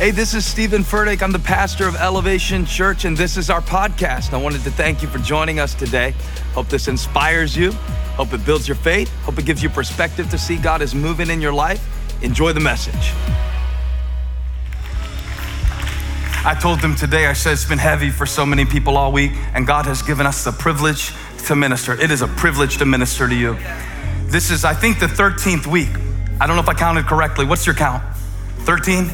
Hey, this is Steven Furtick. I'm the pastor of Elevation Church, and this is our podcast. I wanted to thank you for joining us today. Hope this inspires you. Hope it builds your faith. Hope it gives you perspective to see God is moving in your life. Enjoy the message. I told them today, I said it's been heavy for so many people all week, and God has given us the privilege to minister. It is a privilege to minister to you. This is, I think, the 13th week. I don't know if I counted correctly. What's your count? 13?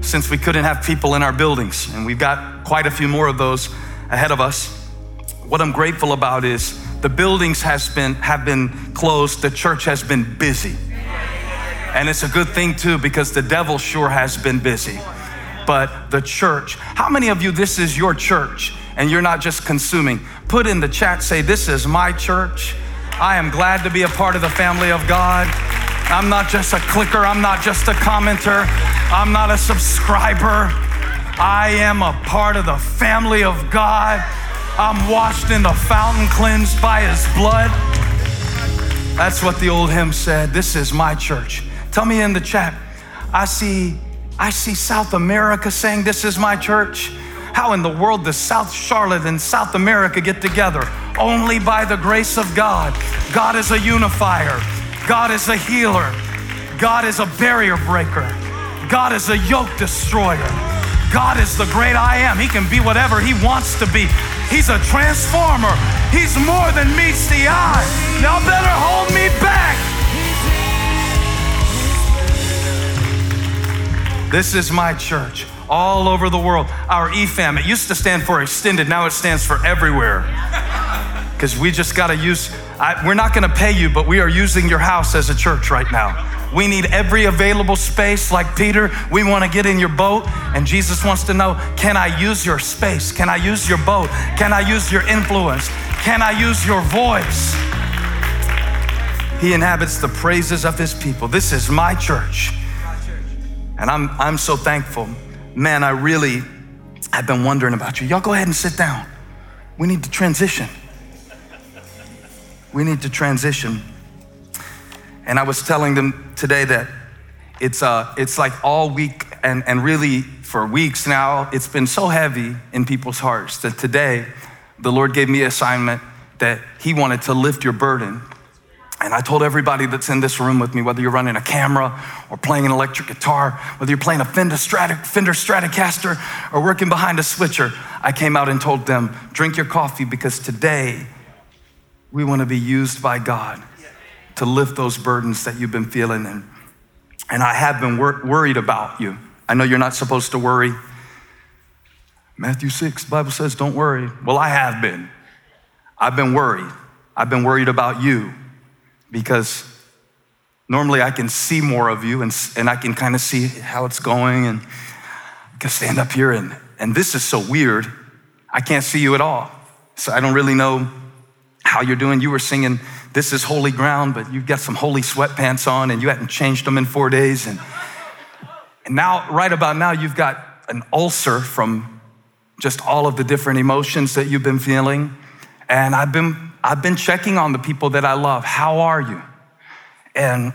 Since we couldn't have people in our buildings, and we've got quite a few more of those ahead of us. What I'm grateful about is the buildings has been have been closed, the church has been busy. And it's a good thing too because the devil sure has been busy. But the church, how many of you this is your church and you're not just consuming? Put in the chat say this is my church. I am glad to be a part of the family of God. I'm not just a clicker, I'm not just a commenter, I'm not a subscriber. I am a part of the family of God. I'm washed in the fountain, cleansed by his blood. That's what the old hymn said. This is my church. Tell me in the chat. I see I see South America saying this is my church. How in the world does South Charlotte and South America get together? Only by the grace of God. God is a unifier. God is a healer. God is a barrier breaker. God is a yoke destroyer. God is the great I am. He can be whatever He wants to be. He's a transformer. He's more than meets the eye. Y'all better hold me back. This is my church all over the world. Our EFAM, it used to stand for extended, now it stands for everywhere. Because we just got to use I, we're not going to pay you, but we are using your house as a church right now. We need every available space. Like Peter, we want to get in your boat, and Jesus wants to know can I use your space? Can I use your boat? Can I use your influence? Can I use your voice? He inhabits the praises of his people. This is my church. And I'm, I'm so thankful. Man, I really, I've been wondering about you. Y'all go ahead and sit down. We need to transition we need to transition. And I was telling them today that it's, uh, it's like all week and, and really for weeks now, it's been so heavy in people's hearts that today the Lord gave me an assignment that He wanted to lift your burden. And I told everybody that's in this room with me, whether you're running a camera or playing an electric guitar, whether you're playing a Fender, Strat- Fender Stratocaster or working behind a switcher, I came out and told them, drink your coffee because today we want to be used by God to lift those burdens that you've been feeling. And, and I have been wor- worried about you. I know you're not supposed to worry. Matthew 6, Bible says, don't worry. Well, I have been. I've been worried. I've been worried about you because normally I can see more of you and, and I can kind of see how it's going and I can stand up here and, and this is so weird. I can't see you at all. So I don't really know how you're doing. You were singing, This is Holy Ground, but you've got some holy sweatpants on and you hadn't changed them in four days. And, and now, right about now, you've got an ulcer from just all of the different emotions that you've been feeling. And I've been, I've been checking on the people that I love. How are you? And,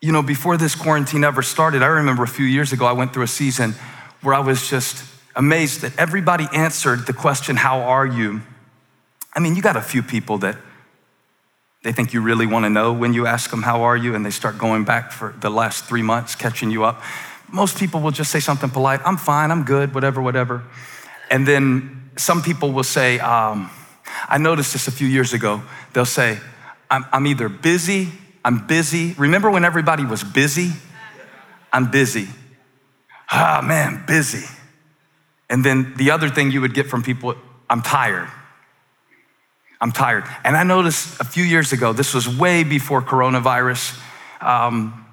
you know, before this quarantine ever started, I remember a few years ago, I went through a season where I was just amazed that everybody answered the question, How are you? I mean, you got a few people that they think you really want to know when you ask them, How are you? and they start going back for the last three months, catching you up. Most people will just say something polite, I'm fine, I'm good, whatever, whatever. And then some people will say, um, I noticed this a few years ago. They'll say, I'm, I'm either busy, I'm busy. Remember when everybody was busy? I'm busy. Ah, man, busy. And then the other thing you would get from people, I'm tired. I'm tired. And I noticed a few years ago, this was way before coronavirus, um,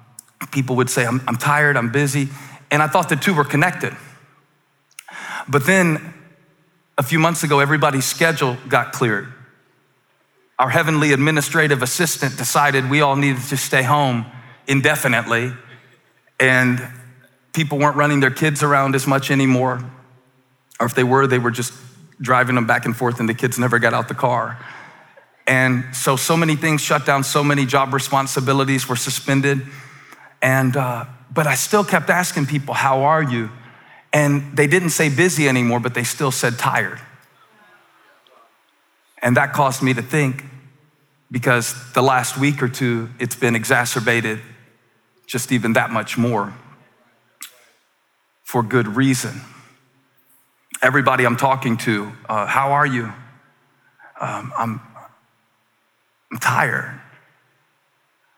people would say, I'm, I'm tired, I'm busy. And I thought the two were connected. But then a few months ago, everybody's schedule got cleared. Our heavenly administrative assistant decided we all needed to stay home indefinitely, and people weren't running their kids around as much anymore. Or if they were, they were just driving them back and forth, and the kids never got out the car. And so, so many things shut down, so many job responsibilities were suspended. And uh, but I still kept asking people, How are you? And they didn't say busy anymore, but they still said tired. And that caused me to think because the last week or two, it's been exacerbated just even that much more for good reason. Everybody I'm talking to, uh, how are you? Um, I'm, I'm tired.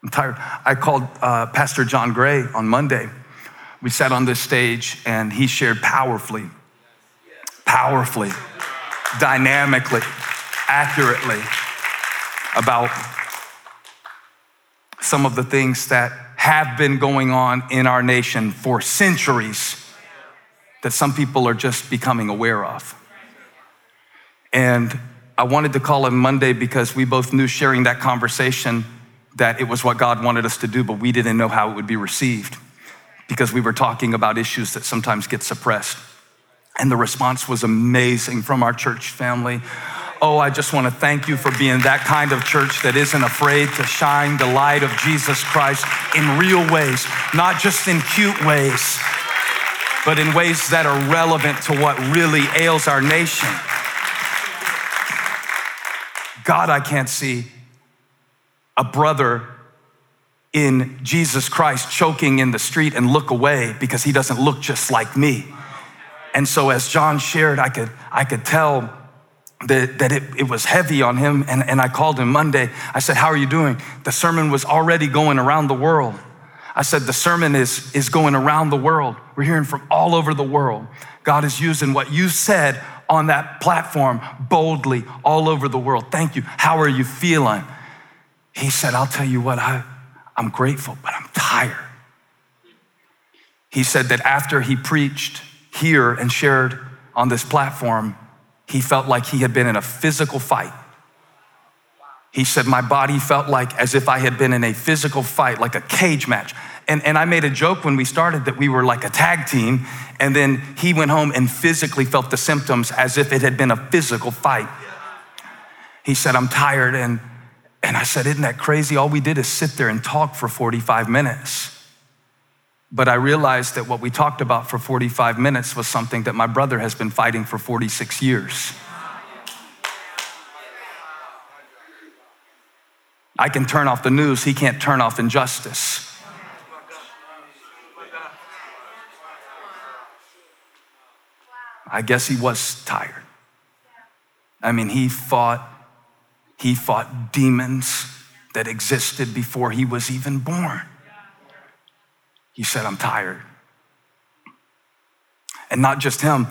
I'm tired. I called uh, Pastor John Gray on Monday. We sat on this stage and he shared powerfully, powerfully, dynamically, accurately about some of the things that have been going on in our nation for centuries that some people are just becoming aware of. And I wanted to call him Monday because we both knew sharing that conversation that it was what God wanted us to do, but we didn't know how it would be received because we were talking about issues that sometimes get suppressed. And the response was amazing from our church family. Oh, I just want to thank you for being that kind of church that isn't afraid to shine the light of Jesus Christ in real ways, not just in cute ways, but in ways that are relevant to what really ails our nation. God, I can't see a brother in Jesus Christ choking in the street and look away because he doesn't look just like me. And so as John shared, I could, I could tell that, that it, it was heavy on him. And, and I called him Monday. I said, How are you doing? The sermon was already going around the world. I said, The sermon is, is going around the world. We're hearing from all over the world. God is using what you said on that platform boldly all over the world. Thank you. How are you feeling? He said, I'll tell you what, I, I'm grateful, but I'm tired. He said that after he preached here and shared on this platform, he felt like he had been in a physical fight. He said, My body felt like as if I had been in a physical fight, like a cage match. And, and I made a joke when we started that we were like a tag team. And then he went home and physically felt the symptoms as if it had been a physical fight. He said, I'm tired. And, and I said, Isn't that crazy? All we did is sit there and talk for 45 minutes. But I realized that what we talked about for 45 minutes was something that my brother has been fighting for 46 years. I can turn off the news, he can't turn off injustice. I guess he was tired. I mean, he fought, he fought demons that existed before he was even born. He said, I'm tired. And not just him,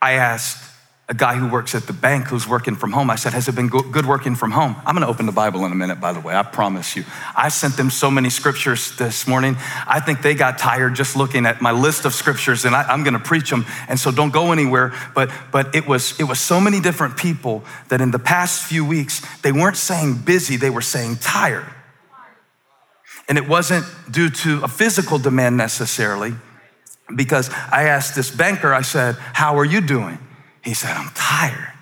I asked a guy who works at the bank who's working from home. I said, Has it been good working from home? I'm gonna open the Bible in a minute, by the way, I promise you. I sent them so many scriptures this morning. I think they got tired just looking at my list of scriptures, and I, am gonna preach them. And so don't go anywhere. But, but it, was, it was so many different people that in the past few weeks, they weren't saying busy, they were saying tired. And it wasn't due to a physical demand necessarily, because I asked this banker, I said, How are you doing? He said, I'm tired.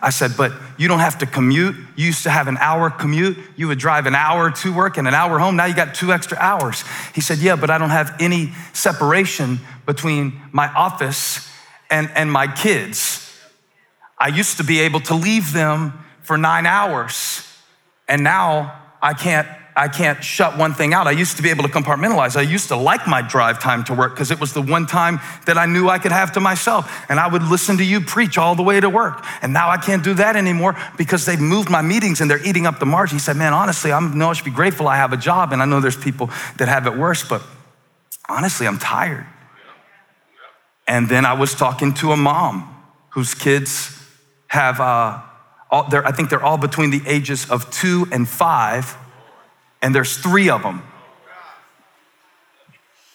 I said, but you don't have to commute. You used to have an hour commute. You would drive an hour to work and an hour home. Now you got two extra hours. He said, yeah, but I don't have any separation between my office and, and my kids. I used to be able to leave them for nine hours, and now I can't I can't shut one thing out. I used to be able to compartmentalize. I used to like my drive time to work because it was the one time that I knew I could have to myself. And I would listen to you preach all the way to work. And now I can't do that anymore because they've moved my meetings and they're eating up the margin. He said, Man, honestly, I know I should be grateful I have a job. And I know there's people that have it worse, but honestly, I'm tired. And then I was talking to a mom whose kids have, uh, all, I think they're all between the ages of two and five and there's three of them.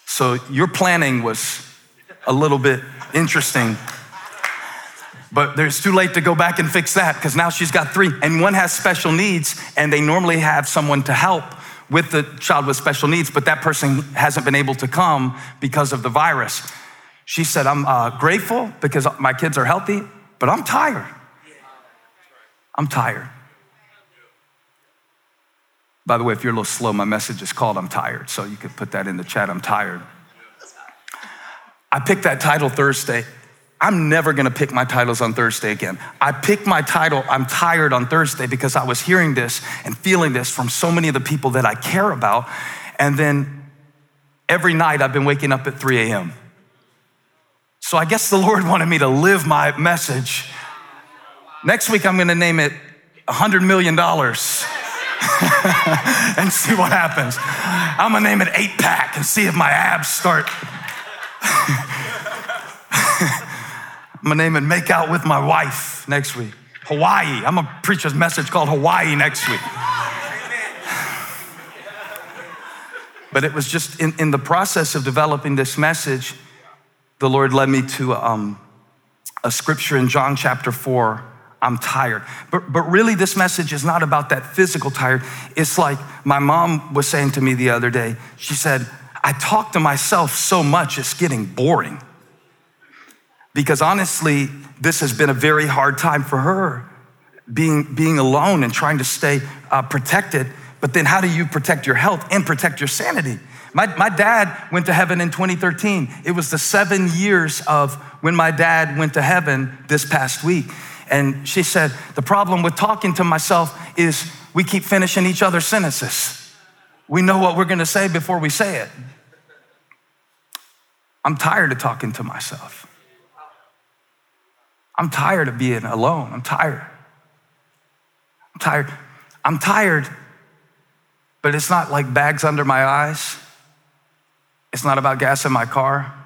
So your planning was a little bit interesting. But it's too late to go back and fix that because now she's got three. And one has special needs, and they normally have someone to help with the child with special needs, but that person hasn't been able to come because of the virus. She said, I'm uh, grateful because my kids are healthy, but I'm tired. I'm tired. By the way, if you're a little slow, my message is called I'm Tired, so you could put that in the chat I'm tired. I picked that title Thursday. I'm never gonna pick my titles on Thursday again. I picked my title, I'm tired on Thursday because I was hearing this and feeling this from so many of the people that I care about. And then every night I've been waking up at 3 a.m. So I guess the Lord wanted me to live my message. Next week I'm gonna name it $100 million. and see what happens. I'm gonna name it eight pack and see if my abs start. I'm gonna name it Make Out with My Wife next week. Hawaii. I'm gonna preach a message called Hawaii next week. But it was just in, in the process of developing this message, the Lord led me to um, a scripture in John chapter 4 I'm tired. But, but really, this message is not about that physical tired. It's like my mom was saying to me the other day. She said, I talk to myself so much, it's getting boring. Because honestly, this has been a very hard time for her, being, being alone and trying to stay uh, protected. But then, how do you protect your health and protect your sanity? My, my dad went to heaven in 2013. It was the seven years of when my dad went to heaven this past week. And she said, The problem with talking to myself is we keep finishing each other's sentences. We know what we're gonna say before we say it. I'm tired of talking to myself. I'm tired of being alone. I'm tired. I'm tired. I'm tired, but it's not like bags under my eyes. It's not about gas in my car.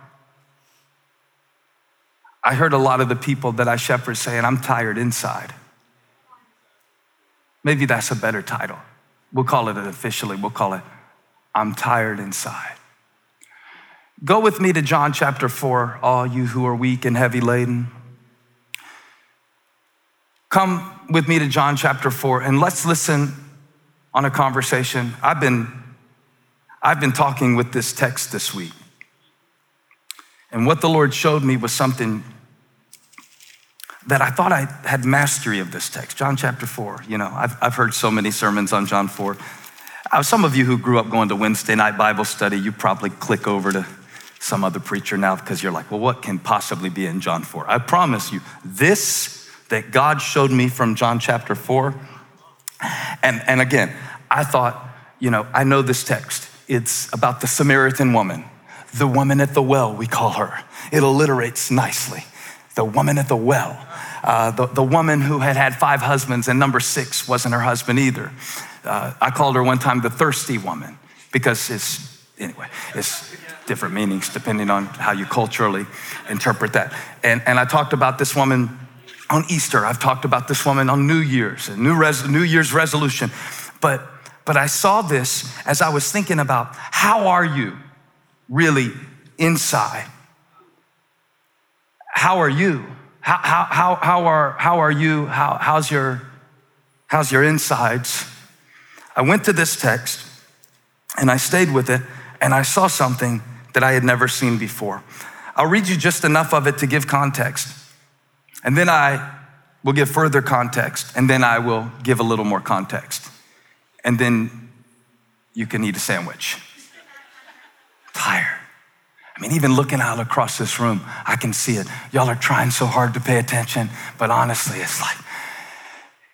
I heard a lot of the people that I shepherd saying, I'm tired inside. Maybe that's a better title. We'll call it officially, we'll call it, I'm tired inside. Go with me to John chapter 4, all you who are weak and heavy laden. Come with me to John chapter 4 and let's listen on a conversation. I've been, I've been talking with this text this week. And what the Lord showed me was something that I thought I had mastery of this text. John chapter 4, you know, I've, I've heard so many sermons on John 4. Uh, some of you who grew up going to Wednesday night Bible study, you probably click over to some other preacher now because you're like, well, what can possibly be in John 4? I promise you, this that God showed me from John chapter 4, and, and again, I thought, you know, I know this text. It's about the Samaritan woman, the woman at the well, we call her. It alliterates nicely. The woman at the well. Uh, the, the woman who had had five husbands, and number six wasn't her husband either. Uh, I called her one time the thirsty woman because it's, anyway, it's different meanings depending on how you culturally interpret that. And, and I talked about this woman on Easter. I've talked about this woman on New Year's, a New, res, New Year's resolution. But, but I saw this as I was thinking about how are you really inside? How are you? How, how, how, how, are, how are you? How, how's, your, how's your insides? I went to this text and I stayed with it and I saw something that I had never seen before. I'll read you just enough of it to give context. And then I will give further context. And then I will give a little more context. And then you can eat a sandwich. Tired. I mean, even looking out across this room, I can see it. Y'all are trying so hard to pay attention, but honestly, it's like,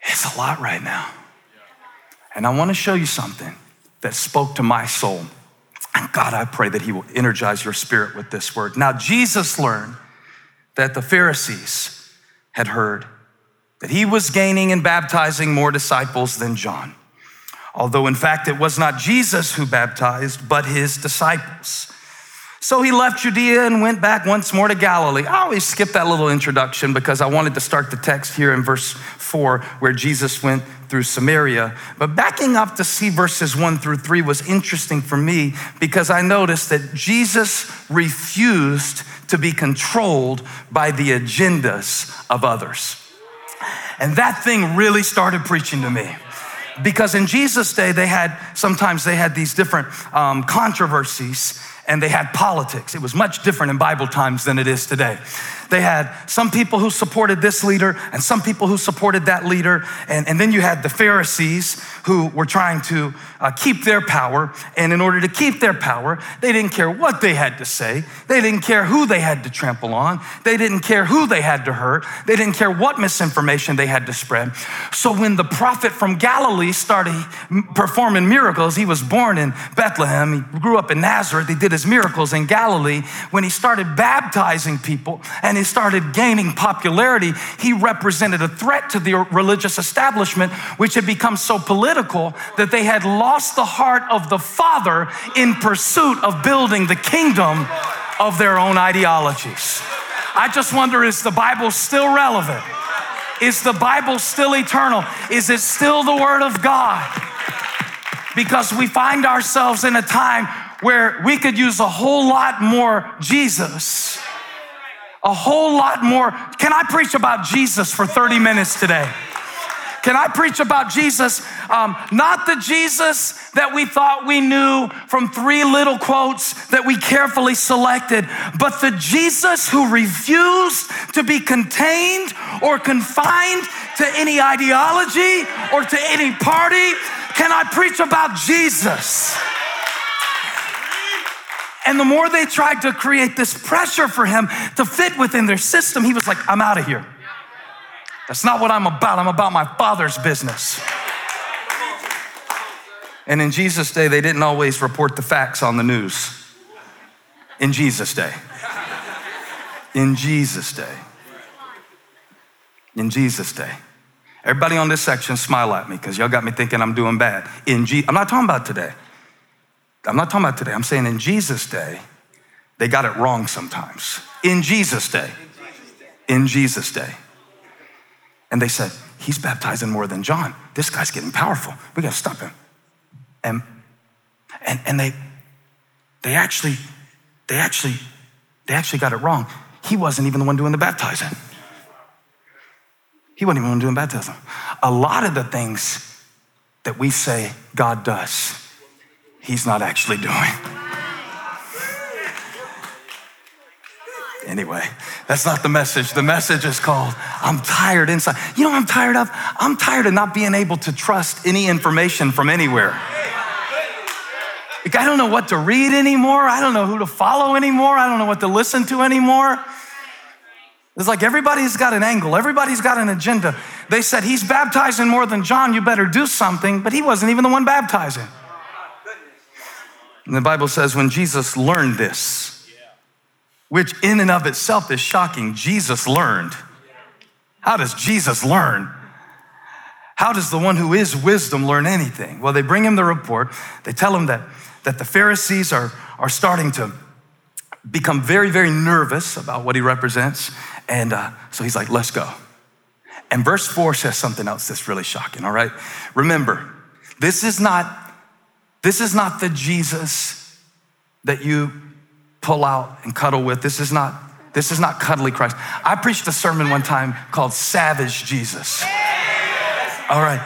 it's a lot right now. And I want to show you something that spoke to my soul. And God, I pray that He will energize your spirit with this word. Now, Jesus learned that the Pharisees had heard that He was gaining and baptizing more disciples than John. Although, in fact, it was not Jesus who baptized, but His disciples. So he left Judea and went back once more to Galilee. I always skip that little introduction because I wanted to start the text here in verse four, where Jesus went through Samaria. But backing up to see verses one through three was interesting for me because I noticed that Jesus refused to be controlled by the agendas of others. And that thing really started preaching to me because in Jesus' day, they had sometimes they had these different um, controversies and they had politics. It was much different in Bible times than it is today. They had some people who supported this leader and some people who supported that leader. And, and then you had the Pharisees who were trying to uh, keep their power. And in order to keep their power, they didn't care what they had to say. They didn't care who they had to trample on. They didn't care who they had to hurt. They didn't care what misinformation they had to spread. So when the prophet from Galilee started performing miracles, he was born in Bethlehem. He grew up in Nazareth. He did his miracles in Galilee. When he started baptizing people and he started gaining popularity, he represented a threat to the religious establishment, which had become so political that they had lost the heart of the Father in pursuit of building the kingdom of their own ideologies. I just wonder is the Bible still relevant? Is the Bible still eternal? Is it still the Word of God? Because we find ourselves in a time where we could use a whole lot more Jesus a whole lot more. Can I preach about Jesus for 30 minutes today? Can I preach about Jesus? Um, not the Jesus that we thought we knew from three little quotes that we carefully selected, but the Jesus who refused to be contained or confined to any ideology or to any party. Can I preach about Jesus? And the more they tried to create this pressure for him to fit within their system, he was like, I'm out of here. That's not what I'm about. I'm about my father's business. And in Jesus' day, they didn't always report the facts on the news. In Jesus' day. In Jesus' day. In Jesus' day. Everybody on this section smile at me because y'all got me thinking I'm doing bad. In G- I'm not talking about today. I'm not talking about today. I'm saying in Jesus' day, they got it wrong sometimes. In Jesus' day. In Jesus' day. And they said, He's baptizing more than John. This guy's getting powerful. We gotta stop him. And and, and they they actually, they actually, they actually got it wrong. He wasn't even the one doing the baptizing. He wasn't even doing baptism. A lot of the things that we say God does, he's not actually doing. Anyway, that's not the message. The message is called I'm tired inside. You know I'm tired of? I'm tired of not being able to trust any information from anywhere. Like, I don't know what to read anymore. I don't know who to follow anymore. I don't know what to listen to anymore. It's like everybody's got an angle, everybody's got an agenda. They said, He's baptizing more than John, you better do something, but he wasn't even the one baptizing. And the Bible says when Jesus learned this, which in and of itself is shocking, Jesus learned. How does Jesus learn? How does the one who is wisdom learn anything? Well, they bring him the report. They tell him that, that the Pharisees are, are starting to become very, very nervous about what he represents. And uh, so he's like, let's go. And verse four says something else that's really shocking, all right? Remember, this is not this is not the Jesus that you pull out and cuddle with. This is not, this is not cuddly Christ. I preached a sermon one time called Savage Jesus. All right.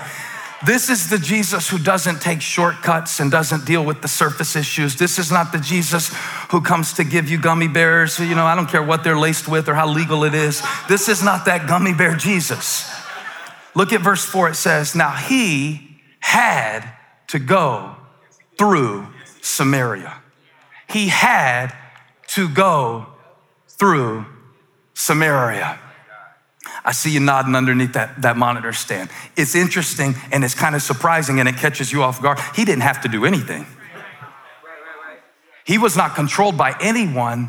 This is the Jesus who doesn't take shortcuts and doesn't deal with the surface issues. This is not the Jesus who comes to give you gummy bears. You know, I don't care what they're laced with or how legal it is. This is not that gummy bear Jesus. Look at verse four. It says, Now he had to go through Samaria. He had to go through Samaria. I see you nodding underneath that, that monitor stand. It's interesting and it's kind of surprising and it catches you off guard. He didn't have to do anything. He was not controlled by anyone.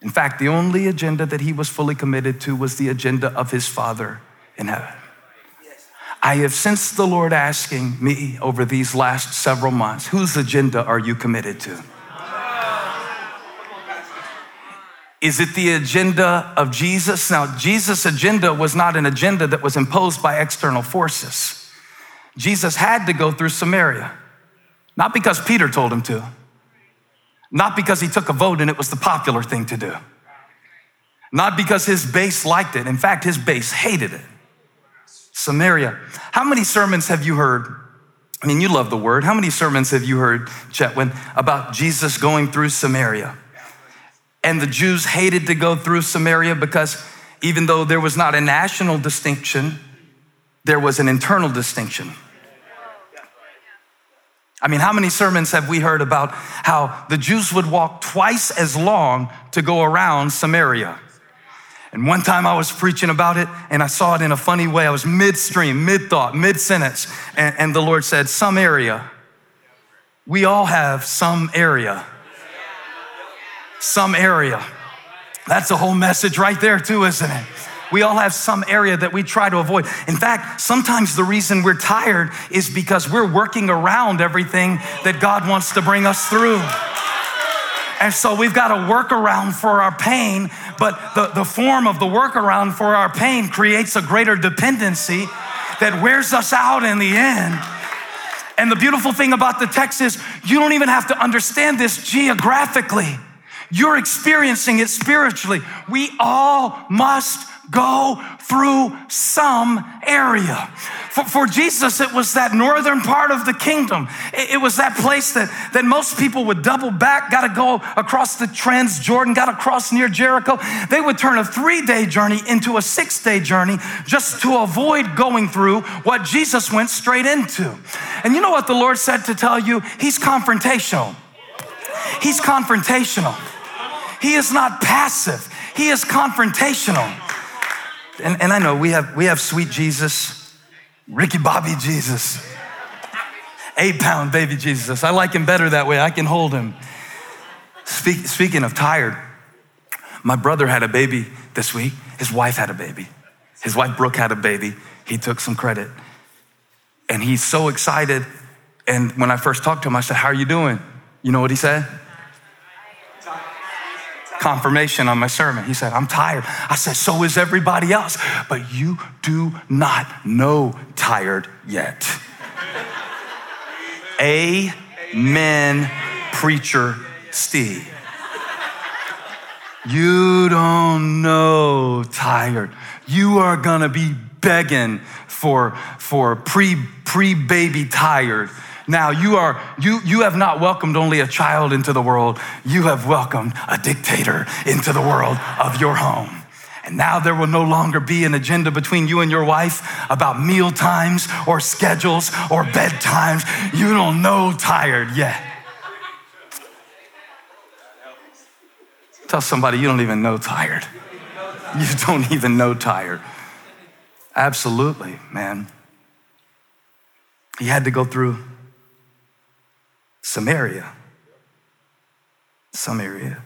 In fact, the only agenda that he was fully committed to was the agenda of his Father in heaven. I have sensed the Lord asking me over these last several months, whose agenda are you committed to? Is it the agenda of Jesus? Now, Jesus' agenda was not an agenda that was imposed by external forces. Jesus had to go through Samaria, not because Peter told him to, not because he took a vote and it was the popular thing to do, not because his base liked it. In fact, his base hated it. Samaria. How many sermons have you heard I mean, you love the word. How many sermons have you heard, Chetwin, about Jesus going through Samaria? And the Jews hated to go through Samaria because even though there was not a national distinction, there was an internal distinction. I mean, how many sermons have we heard about how the Jews would walk twice as long to go around Samaria? And one time I was preaching about it and I saw it in a funny way. I was midstream, mid thought, mid sentence, and, and, the Lord said, Some area. We all have some area. Some area. That's the whole message right there, too, isn't it? We all have some area that we try to avoid. In fact, sometimes the reason we're tired is because we're working around everything that God wants to bring us through. And so we've got to work around for our pain, but the, the form of the workaround for our pain creates a greater dependency that wears us out in the end. And the beautiful thing about the text is you don't even have to understand this geographically. You're experiencing it spiritually. We all must go through some area. For, for, Jesus, it was that northern part of the kingdom. It, it was that place that, that most people would double back, got to go across the Transjordan, got to cross near Jericho. They would turn a three day journey into a six day journey just to avoid going through what Jesus went straight into. And you know what the Lord said to tell you? He's confrontational. He's confrontational. He is not passive, He is confrontational. And, and I know we have, we have sweet Jesus, Ricky Bobby Jesus, eight pound baby Jesus. I like him better that way. I can hold him. Speak, speaking of tired, my brother had a baby this week. His wife had a baby. His wife, Brooke, had a baby. He took some credit. And he's so excited. And when I first talked to him, I said, How are you doing? You know what he said? Confirmation on my sermon. He said, I'm tired. I said, So is everybody else. But you do not know tired yet. Amen, preacher Steve. You don't know tired. You are gonna be begging for, for pre, pre baby tired now you are you you have not welcomed only a child into the world, you have welcomed a dictator into the world of your home. And now there will no longer be an agenda between you and your wife about meal times or schedules or bedtimes. You don't know tired yet. Tell somebody you don't even know tired. You don't even know tired. Absolutely, man. He had to go through Samaria. Some area.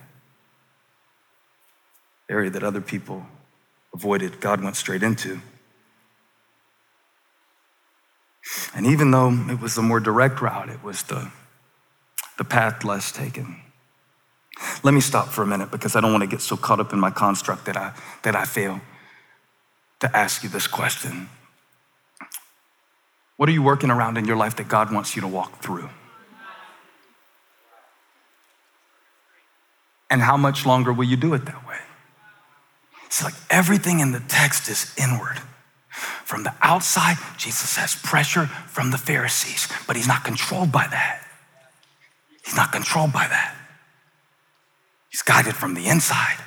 Area that other people avoided, God went straight into. And even though it was the more direct route, it was the, the path less taken. Let me stop for a minute because I don't want to get so caught up in my construct that I, that I fail to ask you this question. What are you working around in your life that God wants you to walk through? And how much longer will you do it that way? It's like everything in the text is inward. From the outside, Jesus has pressure from the Pharisees, but he's not controlled by that. He's not controlled by that. He's guided from the inside.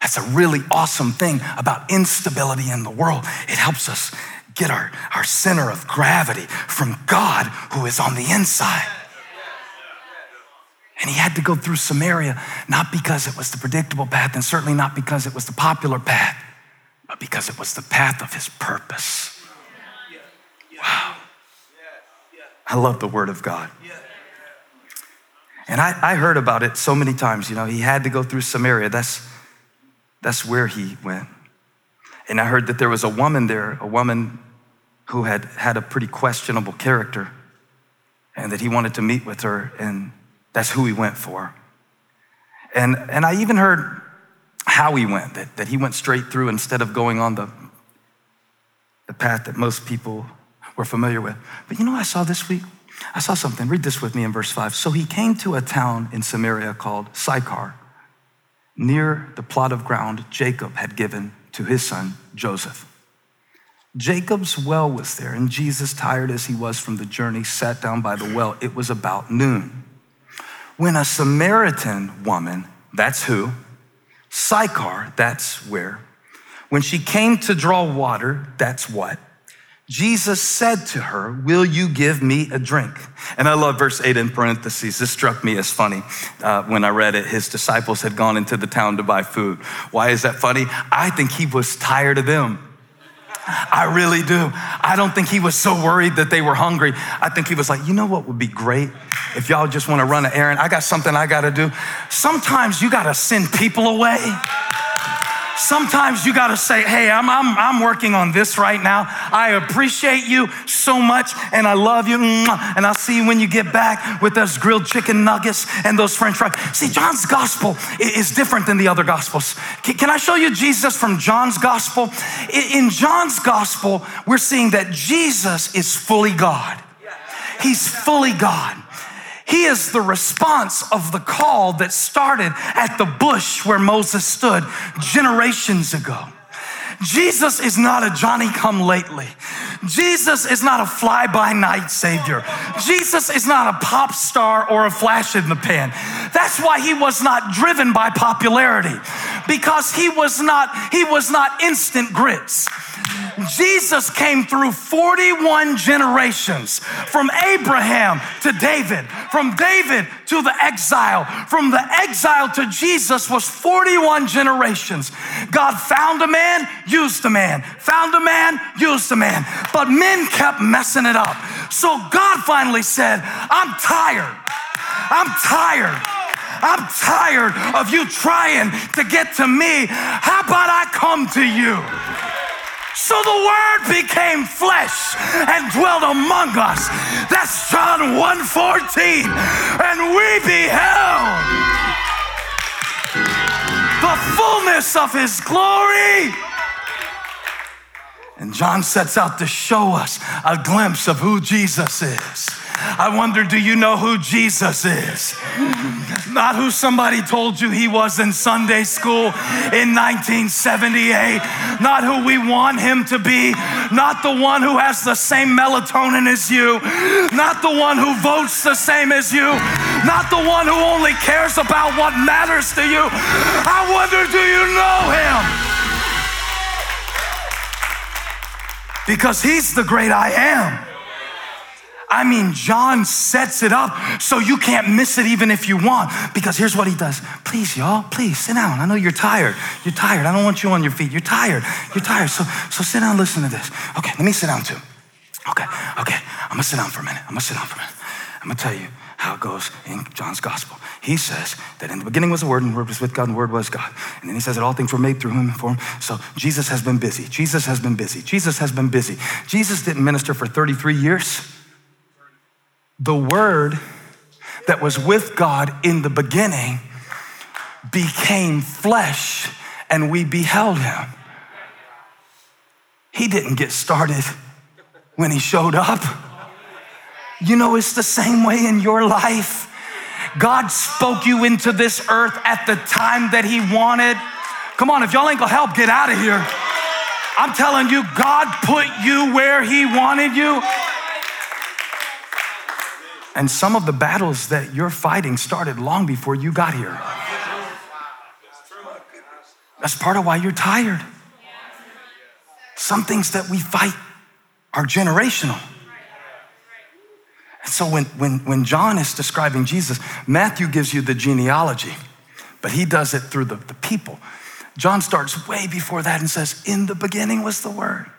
That's a really awesome thing about instability in the world. It helps us get our, our center of gravity from God who is on the inside. And he had to go through Samaria, not because it was the predictable path, and certainly not because it was the popular path, but because it was the path of his purpose. Wow. I love the word of God. And I, I heard about it so many times. You know, he had to go through Samaria. That's, that's where he went. And I heard that there was a woman there, a woman who had had a pretty questionable character, and that he wanted to meet with her. And that's who he went for. And, and I even heard how he went, that, that he went straight through instead of going on the, the path that most people were familiar with. But you know I saw this week? I saw something. Read this with me in verse 5. So he came to a town in Samaria called Sychar, near the plot of ground Jacob had given to his son Joseph. Jacob's well was there, and Jesus, tired as he was from the journey, sat down by the well. It was about noon. When a Samaritan woman, that's who, Sychar, that's where, when she came to draw water, that's what, Jesus said to her, Will you give me a drink? And I love verse 8 in parentheses. This struck me as funny uh, when I read it. His disciples had gone into the town to buy food. Why is that funny? I think he was tired of them. I really do. I don't think he was so worried that they were hungry. I think he was like, you know what would be great? If y'all just want to run an errand, I got something I got to do. Sometimes you got to send people away. Sometimes you got to say, hey, I'm, I'm, I'm working on this right now. I appreciate you so much and I love you. And I'll see you when you get back with those grilled chicken nuggets and those french fries. See, John's gospel is different than the other gospels. Can I show you Jesus from John's gospel? In John's gospel, we're seeing that Jesus is fully God. He's fully God. He is the response of the call that started at the bush where Moses stood generations ago. Jesus is not a Johnny come lately. Jesus is not a fly by night savior. Jesus is not a pop star or a flash in the pan. That's why he was not driven by popularity because he was not he was not instant grits. Jesus came through 41 generations from Abraham to David, from David to the exile, from the exile to Jesus was 41 generations. God found a man, used a man, found a man, used a man, but men kept messing it up. So God finally said, I'm tired. I'm tired. I'm tired of you trying to get to me. How about I come to you? So the word became flesh and dwelt among us. That's John 1:14. And we beheld the fullness of his glory. And John sets out to show us a glimpse of who Jesus is. I wonder, do you know who Jesus is? Not who somebody told you he was in Sunday school in 1978. Not who we want him to be. Not the one who has the same melatonin as you. Not the one who votes the same as you. Not the one who only cares about what matters to you. I wonder, do you know him? Because he's the great I am. I mean, John sets it up so you can't miss it even if you want. Because here's what he does. Please, y'all, please sit down. I know you're tired. You're tired. I don't want you on your feet. You're tired. You're tired. So, so sit down, listen to this. Okay, let me sit down too. Okay, okay. I'm gonna sit down for a minute. I'm gonna sit down for a minute. I'm gonna tell you how it goes in John's gospel. He says that in the beginning was the Word, and the Word was with God, and the Word was God. And then he says that all things were made through him and for him. So Jesus has been busy. Jesus has been busy. Jesus has been busy. Jesus didn't minister for 33 years the Word that was with God in the beginning became flesh and we beheld him. He didn't get started when he showed up. You know, it's the same way in your life. God spoke you into this earth at the time that he wanted. Come on, if y'all ain't gonna help, get out of here. I'm telling you, God put you where he wanted you. And some of the battles that you're fighting started long before you got here. That's part of why you're tired. Some things that we fight are generational. So when, when, when John is describing Jesus, Matthew gives you the genealogy, but he does it through the, the people. John starts way before that and says, In the beginning was the Word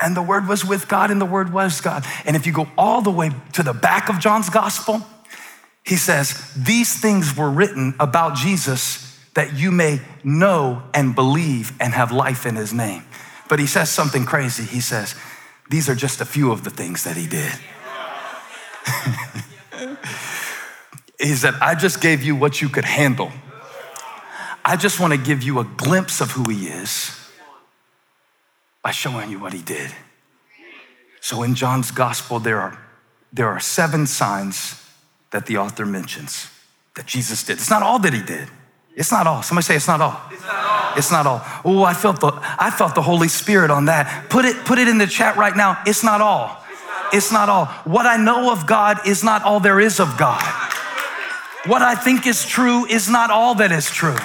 and the Word was with God, and the Word was God. And if you go all the way to the back of John's gospel, he says, These things were written about Jesus that you may know and believe and have life in his name. But he says something crazy. He says, These are just a few of the things that he did. he said, I just gave you what you could handle. I just want to give you a glimpse of who he is by showing you what he did. So in John's gospel, there are, there are seven signs that the author mentions that Jesus did. It's not all that he did. It's not all. Somebody say it's not all. It's not all. It's not all. Oh, I felt the I felt the Holy Spirit on that. Put it put it in the chat right now. It's not all. It's not all. What I know of God is not all there is of God. What I think is true is not all that is true.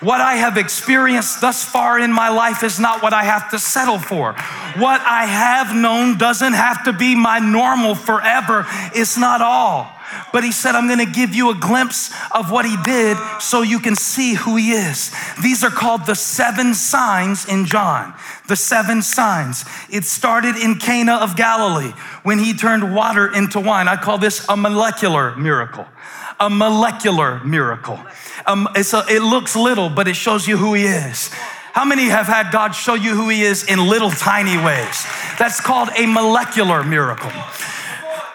What I have experienced thus far in my life is not what I have to settle for. What I have known doesn't have to be my normal forever. It's not all. But he said, I'm gonna give you a glimpse of what he did so you can see who he is. These are called the seven signs in John. The seven signs. It started in Cana of Galilee when he turned water into wine. I call this a molecular miracle. A molecular miracle. Um, a, it looks little, but it shows you who He is. How many have had God show you who He is in little tiny ways? That's called a molecular miracle.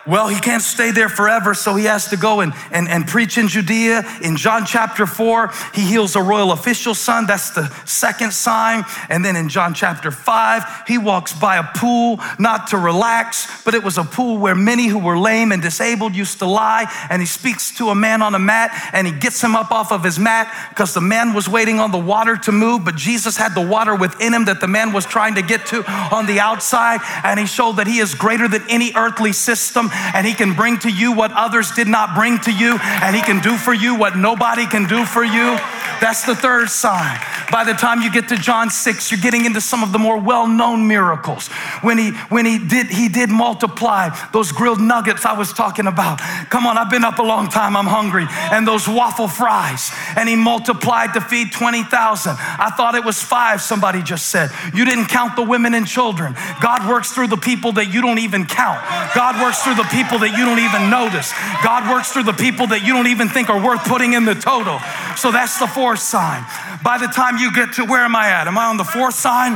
Well, he can't stay there forever, so he has to go and, and, and preach in Judea. In John chapter 4, he heals a royal official's son. That's the second sign. And then in John chapter 5, he walks by a pool, not to relax, but it was a pool where many who were lame and disabled used to lie. And he speaks to a man on a mat and he gets him up off of his mat because the man was waiting on the water to move, but Jesus had the water within him that the man was trying to get to on the outside. And he showed that he is greater than any earthly system and He can bring to you what others did not bring to you, and He can do for you what nobody can do for you. That's the third sign. By the time you get to John 6, you're getting into some of the more well-known miracles. When he when he did he did multiply those grilled nuggets I was talking about. Come on, I've been up a long time, I'm hungry. And those waffle fries. And he multiplied to feed 20,000. I thought it was 5 somebody just said. You didn't count the women and children. God works through the people that you don't even count. God works through the people that you don't even notice. God works through the people that you don't even think are worth putting in the total. So that's the fourth sign. By the time you get to where am I at? Am I on the fourth sign?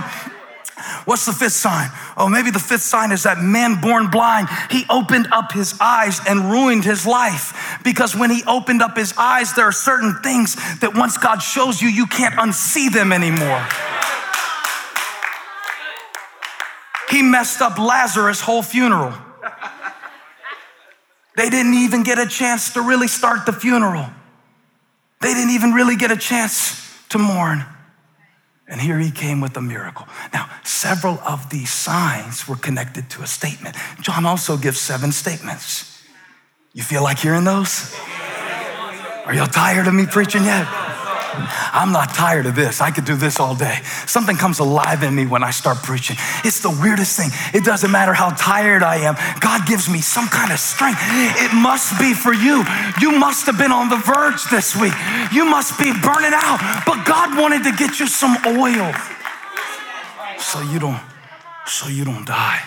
What's the fifth sign? Oh, maybe the fifth sign is that man born blind, he opened up his eyes and ruined his life. Because when he opened up his eyes, there are certain things that once God shows you, you can't unsee them anymore. He messed up Lazarus' whole funeral. They didn't even get a chance to really start the funeral. They didn't even really get a chance to mourn. And here he came with a miracle. Now, several of these signs were connected to a statement. John also gives seven statements. You feel like hearing those? Are y'all tired of me preaching yet? I'm not tired of this. I could do this all day. Something comes alive in me when I start preaching. It's the weirdest thing. It doesn't matter how tired I am, God gives me some kind of strength. It must be for you. You must have been on the verge this week. You must be burning out, but God wanted to get you some oil so you don't so you don't die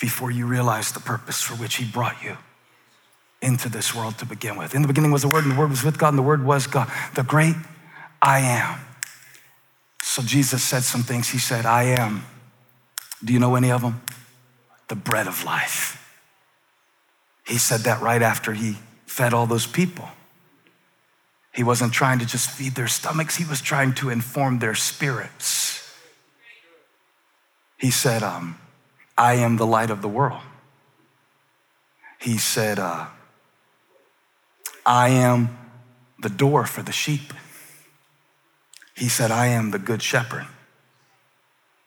before you realize the purpose for which he brought you into this world to begin with. In the beginning was the Word, and the Word was with God, and the Word was God, the great I am. So Jesus said some things. He said, I am. Do you know any of them? The bread of life. He said that right after he fed all those people. He wasn't trying to just feed their stomachs, he was trying to inform their spirits. He said, um, I am the light of the world. He said, uh, I am the door for the sheep. He said, I am the good shepherd.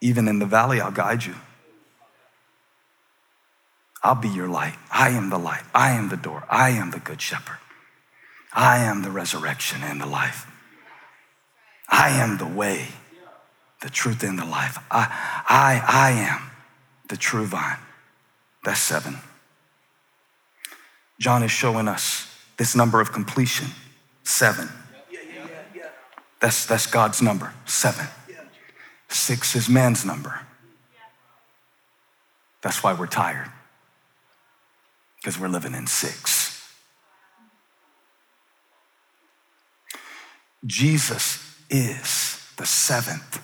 Even in the valley, I'll guide you. I'll be your light. I am the light. I am the door. I am the good shepherd. I am the resurrection and the life. I am the way, the truth, and the life. I, I, I am the true vine. That's seven. John is showing us this number of completion, seven. That's, that's God's number, seven. Six is man's number. That's why we're tired, because we're living in six. Jesus is the seventh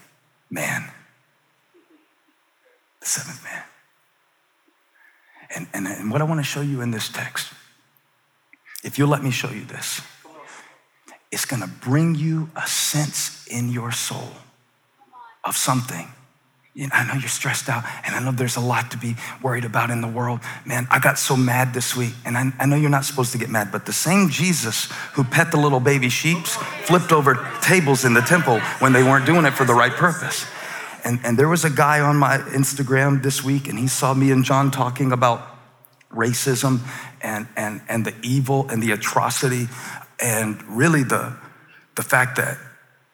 man. The seventh man. And, and, and what I want to show you in this text if you'll let me show you this, it's gonna bring you a sense in your soul of something I know you're stressed out, and I know there's a lot to be worried about in the world. Man, I got so mad this week, and I, I know you're not supposed to get mad, but the same Jesus who pet the little baby sheeps flipped over tables in the temple when they weren't doing it for the right purpose. And, and there was a guy on my Instagram this week, and he saw me and John talking about racism and, and, and the evil and the atrocity, and really the, the fact that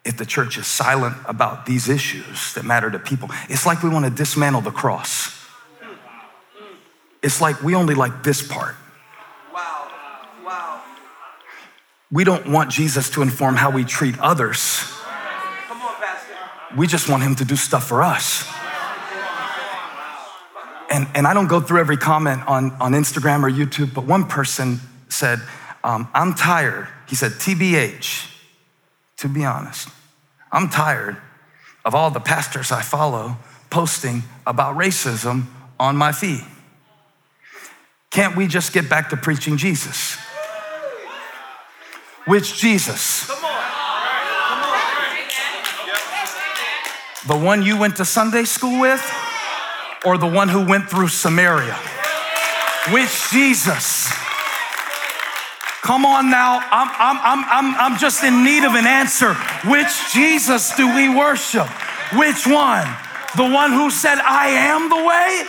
if the church is silent about these issues that matter to people, it's like we want to dismantle the cross. It's like we only like this part. Wow. Wow. We don't want Jesus to inform how we treat others. Come on, Pastor. We just want him to do stuff for us. And, and I don't go through every comment on, on Instagram or YouTube, but one person said, um, I'm tired. He said, TBH, to be honest. I'm tired of all the pastors I follow posting about racism on my feed. Can't we just get back to preaching Jesus? Which Jesus? The one you went to Sunday school with, or the one who went through Samaria? Which Jesus? Come on now, I'm, I'm, I'm, I'm, I'm just in need of an answer. Which Jesus do we worship? Which one? The one who said, I am the way?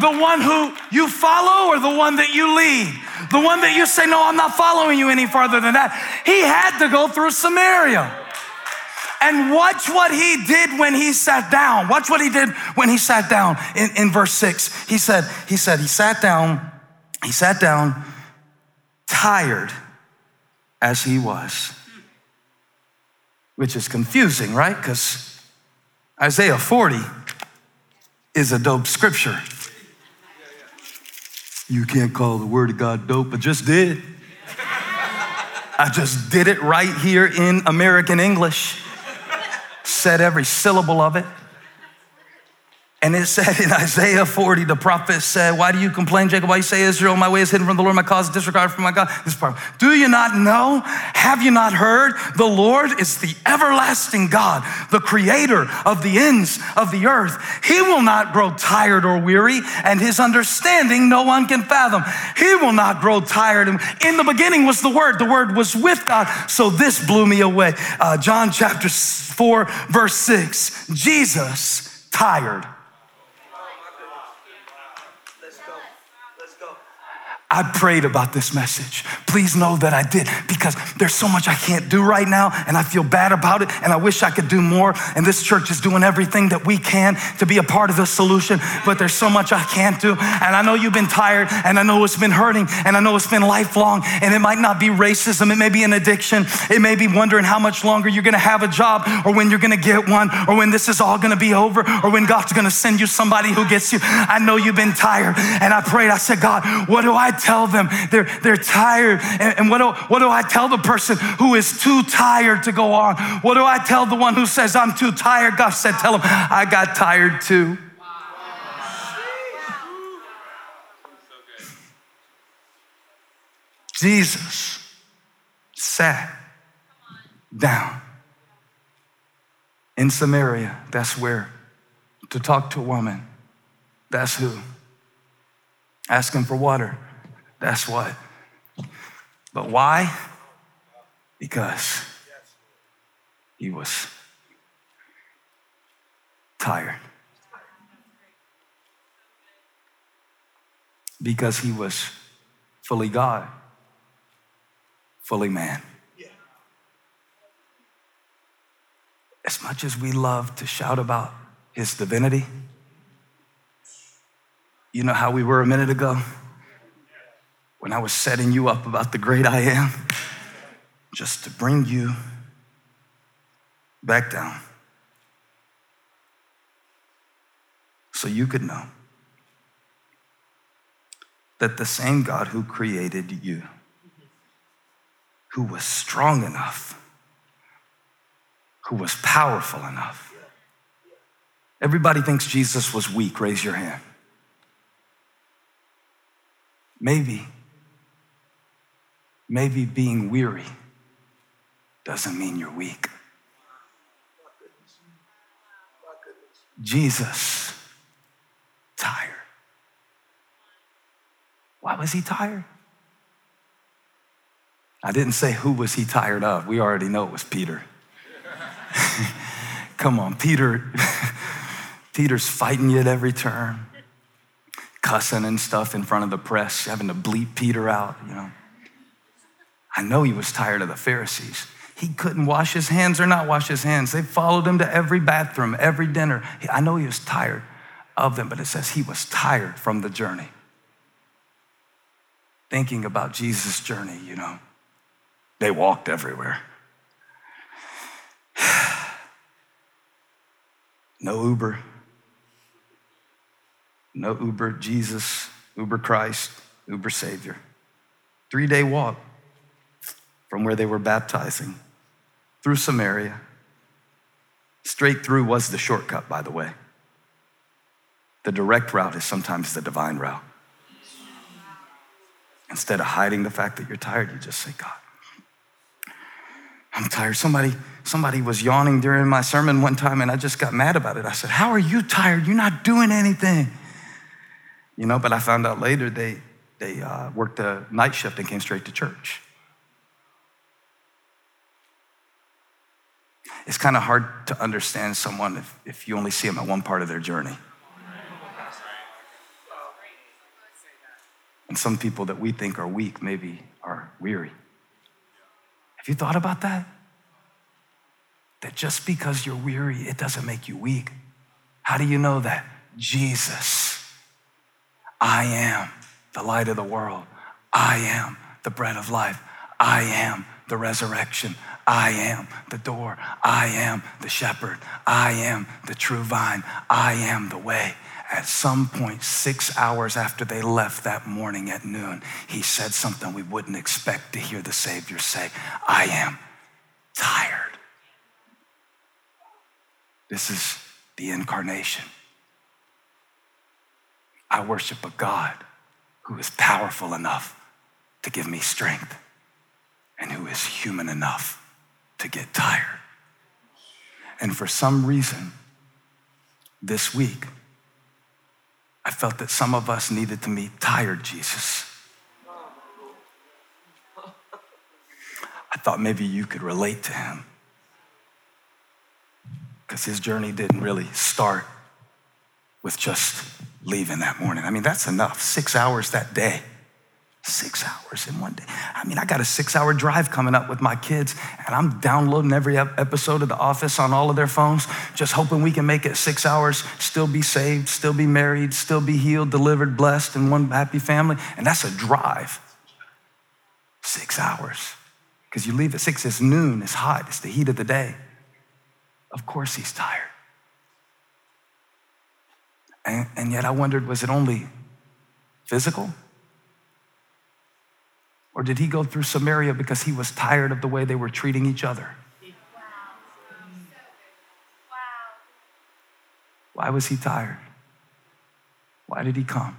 The one who you follow or the one that you lead? The one that you say, No, I'm not following you any farther than that. He had to go through Samaria. And watch what he did when he sat down. Watch what he did when he sat down in, in verse six. He said, he said, he sat down, he sat down tired as he was. Which is confusing, right? Because Isaiah 40 is a dope scripture. You can't call the word of God dope, I just did. I just did it right here in American English, said every syllable of it. And it said in Isaiah 40, the prophet said, Why do you complain, Jacob? Why you say, Israel, my way is hidden from the Lord, my cause is disregarded from my God? This part. Do you not know? Have you not heard? The Lord is the everlasting God, the creator of the ends of the earth. He will not grow tired or weary, and his understanding no one can fathom. He will not grow tired. And In the beginning was the Word, the Word was with God. So this blew me away. Uh, John chapter 4, verse 6. Jesus tired. I prayed about this message. Please know that I did because there's so much I can't do right now and I feel bad about it and I wish I could do more. And this church is doing everything that we can to be a part of the solution, but there's so much I can't do. And I know you've been tired and I know it's been hurting and I know it's been lifelong and it might not be racism, it may be an addiction, it may be wondering how much longer you're gonna have a job or when you're gonna get one or when this is all gonna be over or when God's gonna send you somebody who gets you. I know you've been tired and I prayed, I said, God, what do I tell them they're, they're tired. And, and what, do, what do I tell the person who is too tired to go on? What do I tell the one who says, I'm too tired? God said, Tell him, I got tired too. Jesus sat down in Samaria. That's where to talk to a woman. That's who. Asking for water. That's what. But why? Because he was tired. Because he was fully God, fully man. As much as we love to shout about his divinity, you know how we were a minute ago? When I was setting you up about the great I am, just to bring you back down so you could know that the same God who created you, who was strong enough, who was powerful enough. Everybody thinks Jesus was weak. Raise your hand. Maybe Maybe being weary doesn't mean you're weak. Jesus tired. Why was he tired? I didn't say who was he tired of. We already know it was Peter. Come on, Peter. Peter's fighting you at every turn, cussing and stuff in front of the press, having to bleep Peter out, you know. I know he was tired of the Pharisees. He couldn't wash his hands or not wash his hands. They followed him to every bathroom, every dinner. I know he was tired of them, but it says he was tired from the journey. Thinking about Jesus' journey, you know. They walked everywhere. No Uber. No Uber Jesus, Uber Christ, Uber Savior. Three day walk from where they were baptizing through Samaria. Straight through was the shortcut, by the way. The direct route is sometimes the divine route. Instead of hiding the fact that you're tired, you just say, God, I'm tired. Somebody, somebody was yawning during my sermon one time and I just got mad about it. I said, How are you tired? You're not doing anything. You know, but I found out later they, they uh, worked a night shift and came straight to church. It's kind of hard to understand someone if, if you only see them at one part of their journey. And some people that we think are weak maybe are weary. Have you thought about that? That just because you're weary, it doesn't make you weak. How do you know that? Jesus. I am the light of the world. I am the bread of life. I am the resurrection. I am the door. I am the shepherd. I am the true vine. I am the way. At some point, six hours after they left that morning at noon, he said something we wouldn't expect to hear the Savior say I am tired. This is the incarnation. I worship a God who is powerful enough to give me strength and who is human enough to get tired. And for some reason, this week, I felt that some of us needed to meet tired Jesus. I thought maybe you could relate to him because his journey didn't really start with just leaving that morning. I mean, that's enough. Six hours that day. Six hours in one day. I mean, I got a six hour drive coming up with my kids, and I'm downloading every episode of The Office on all of their phones, just hoping we can make it six hours, still be saved, still be married, still be healed, delivered, blessed, and one happy family. And that's a drive. Six hours. Because you leave at six, it's noon, it's hot, it's the heat of the day. Of course, he's tired. And, and yet, I wondered was it only physical? Or did he go through Samaria because he was tired of the way they were treating each other? Why was he tired? Why did he come?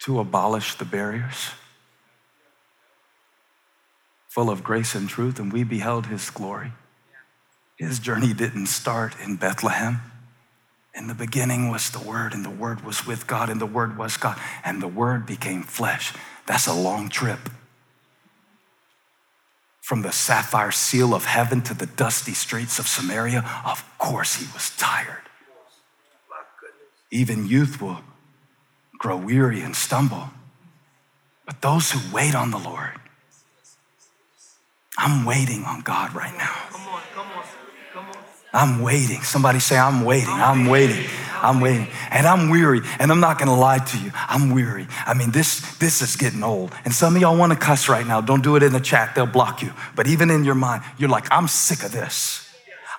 To abolish the barriers, full of grace and truth, and we beheld his glory. His journey didn't start in Bethlehem. In the beginning was the Word, and the Word was with God, and the Word was God, and the Word became flesh. That's a long trip. From the sapphire seal of heaven to the dusty streets of Samaria, of course he was tired. Even youth will grow weary and stumble. But those who wait on the Lord, I'm waiting on God right now. Come on, come on. I'm waiting. Somebody say, I'm waiting. I'm waiting. I'm waiting. And I'm weary. And I'm not going to lie to you. I'm weary. I mean, this, this is getting old. And some of y'all want to cuss right now. Don't do it in the chat. They'll block you. But even in your mind, you're like, I'm sick of this.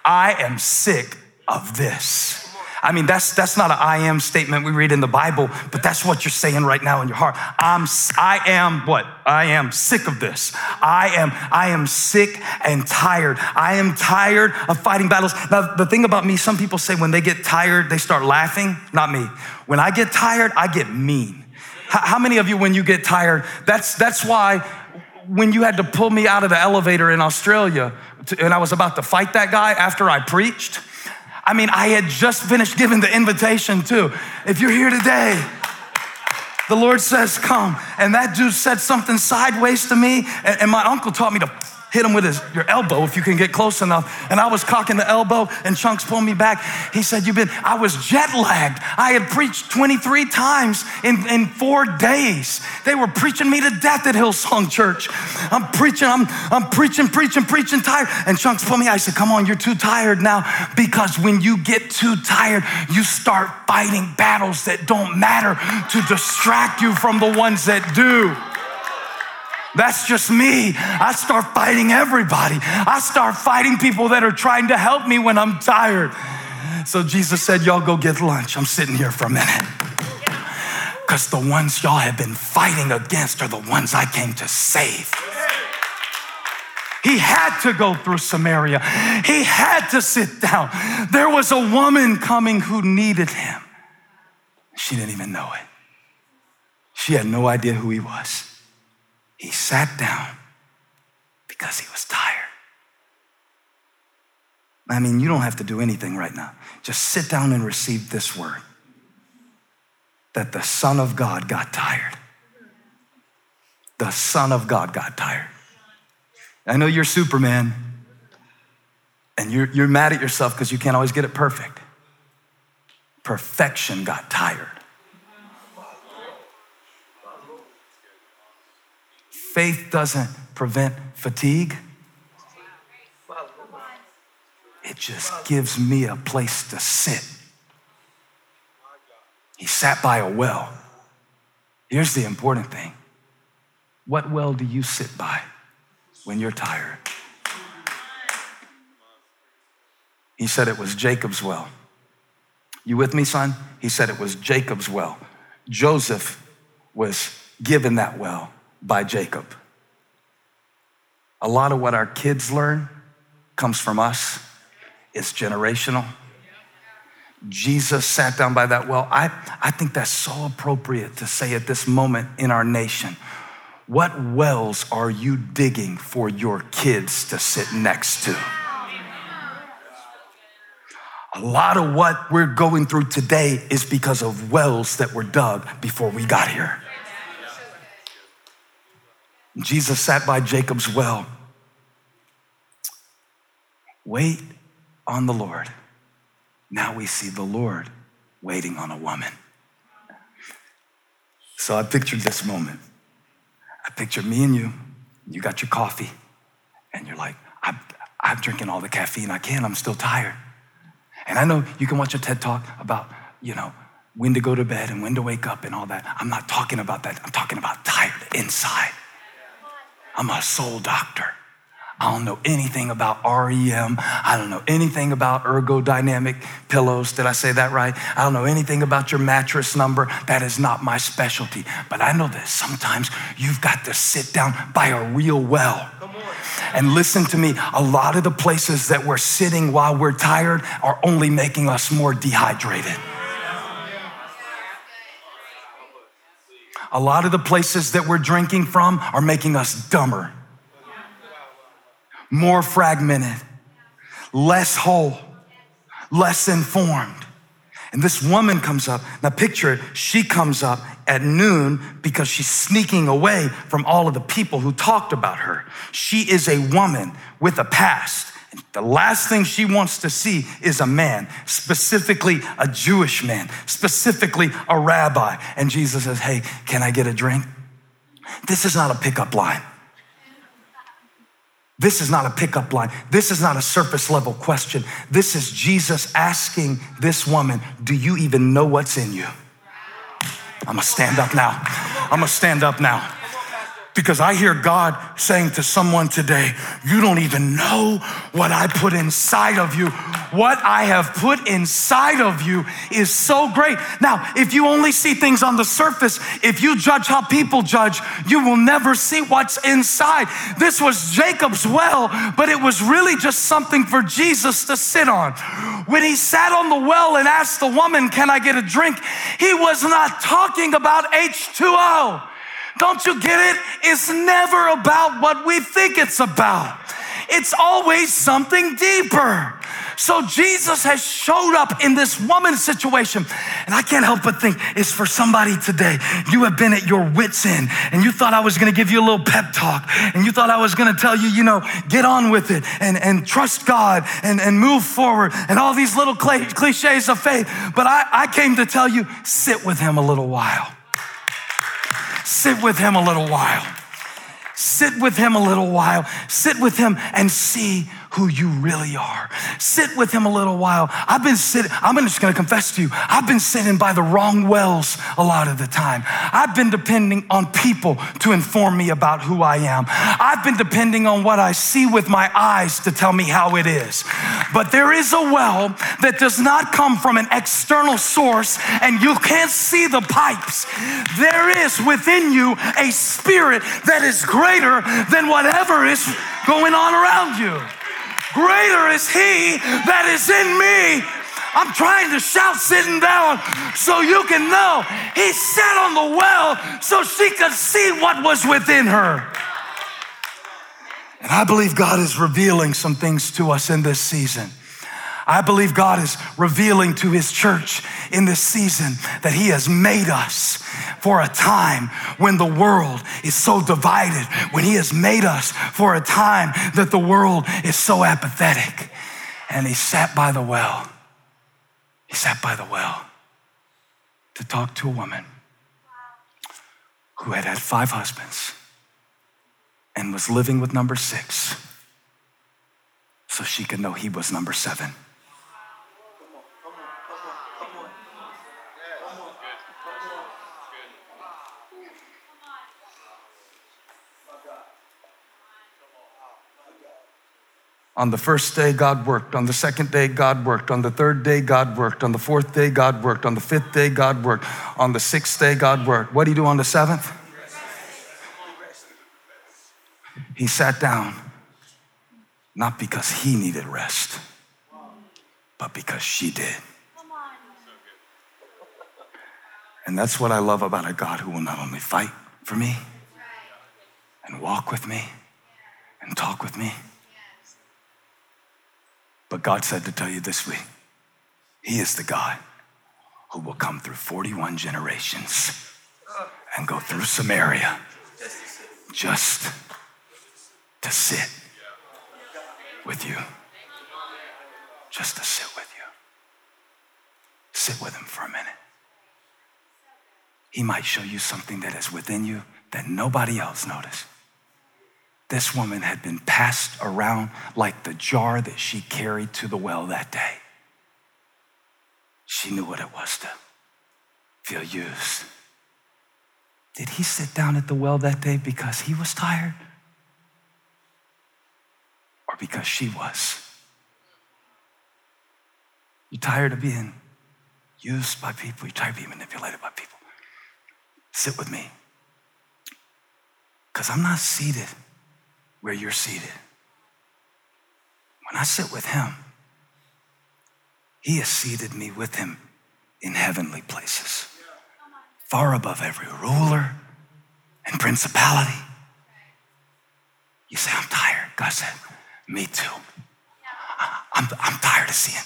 I am sick of this. I mean, that's, that's not an I am statement we read in the Bible, but that's what you're saying right now in your heart. I'm, I am what? I am sick of this. I am, I am sick and tired. I am tired of fighting battles. Now, the thing about me, some people say when they get tired, they start laughing. Not me. When I get tired, I get mean. How many of you, when you get tired, that's, that's why when you had to pull me out of the elevator in Australia and I was about to fight that guy after I preached, I mean, I had just finished giving the invitation too. If you're here today, the Lord says, Come. And that dude said something sideways to me, and, and my uncle taught me to hit him with his, your elbow if you can get close enough. And I was cocking the elbow, and Chunks pulled me back. He said, You've been, I was jet lagged. I had preached 23 times in, in four days. They were preaching me to death at Hillsong Church. I'm preaching, I'm, I'm preaching, preaching, preaching, tired. And Chunks pulled me. I said, Come on, you're too tired now. Because when you get too tired, you start fighting battles that don't matter to distract you from the ones that do. That's just me. I start fighting everybody. I start fighting people that are trying to help me when I'm tired. So Jesus said, Y'all go get lunch. I'm sitting here for a minute. Because the ones y'all have been fighting against are the ones I came to save. He had to go through Samaria. He had to sit down. There was a woman coming who needed him. She didn't even know it. She had no idea who he was. He sat down because he was tired. I mean, you don't have to do anything right now. Just sit down and receive this word that the Son of God got tired. The Son of God got tired. I know you're Superman and you're, you're mad at yourself because you can't always get it perfect. Perfection got tired. Faith doesn't prevent fatigue. It just gives me a place to sit. He sat by a well. Here's the important thing what well do you sit by when you're tired? He said it was Jacob's well. You with me, son? He said it was Jacob's well. Joseph was given that well by Jacob. A lot of what our kids learn comes from us, it's generational. Jesus sat down by that well. I, I think that's so appropriate to say at this moment in our nation. What wells are you digging for your kids to sit next to? A lot of what we're going through today is because of wells that were dug before we got here. Jesus sat by Jacob's well. Wait on the Lord. Now we see the Lord waiting on a woman. So I pictured this moment. I pictured me and you. You got your coffee, and you're like, I'm, I'm drinking all the caffeine I can. I'm still tired. And I know you can watch a TED talk about, you know, when to go to bed and when to wake up and all that. I'm not talking about that. I'm talking about tired inside. I'm a soul doctor. I don't know anything about REM. I don't know anything about ergodynamic pillows. Did I say that right? I don't know anything about your mattress number. That is not my specialty. But I know that sometimes you've got to sit down by a real well. And listen to me, a lot of the places that we're sitting while we're tired are only making us more dehydrated. A lot of the places that we're drinking from are making us dumber, more fragmented, less whole, less informed. And this woman comes up. Now, picture it, she comes up at noon because she's sneaking away from all of the people who talked about her. She is a woman with a past. The last thing she wants to see is a man, specifically a Jewish man, specifically a rabbi. And Jesus says, Hey, can I get a drink? This is not a pickup line. This is not a pickup line. This is not a surface level question. This is Jesus asking this woman, Do you even know what's in you? I'm gonna stand up now. I'm gonna stand up now because I hear God saying to someone today, You don't even know what I put inside of you. What I have put inside of you is so great. Now, if you only see things on the surface, if you judge how people judge, you will never see what's inside. This was Jacob's well, but it was really just something for Jesus to sit on. When he sat on the well and asked the woman, Can I get a drink? He was not talking about H2O. Don't you get it? It's never about what we think it's about. it's always something deeper. So Jesus has showed up in this woman's situation. And I can't help but think it's for somebody today. You have been at your wits' end and you thought I was gonna give you a little pep talk and you thought I was gonna tell you, you know, get on with it and, and trust God and, and move forward and all these little cliches of faith. But I, I came to tell you, sit with Him a little while. Sit with Him a little while. Sit with Him a little while. Sit with Him and see who you really are. Sit with him a little while. I've been sitting, I'm just gonna confess to you, I've been sitting by the wrong wells a lot of the time. I've been depending on people to inform me about who I am. I've been depending on what I see with my eyes to tell me how it is. But there is a well that does not come from an external source and you can't see the pipes. There is within you a spirit that is greater than whatever is going on around you. Greater is he that is in me. I'm trying to shout sitting down so you can know he sat on the well so she could see what was within her. And I believe God is revealing some things to us in this season. I believe God is revealing to his church in this season that he has made us for a time when the world is so divided, when he has made us for a time that the world is so apathetic. And he sat by the well. He sat by the well to talk to a woman who had had five husbands and was living with number six so she could know he was number seven. On the first day, God worked. On the second day, God worked. On the third day, God worked. On the fourth day, God worked. On the fifth day, God worked. On the sixth day, God worked. What did he do on the seventh? He sat down, not because he needed rest, but because she did. And that's what I love about a God who will not only fight for me and walk with me and talk with me but God said to tell you this week, He is the God who will come through 41 generations and go through Samaria just to sit with you. Just to sit with you. Sit with Him for a minute. He might show you something that is within you that nobody else noticed. This woman had been passed around like the jar that she carried to the well that day. She knew what it was to feel used. Did he sit down at the well that day because he was tired? Or because she was? You tired of being used by people? You tired of being manipulated by people? Sit with me. Because I'm not seated where you're seated. When I sit with Him, He has seated me with Him in heavenly places, far above every ruler and principality. You say, I'm tired. God said, Me too. I'm, I'm tired of seeing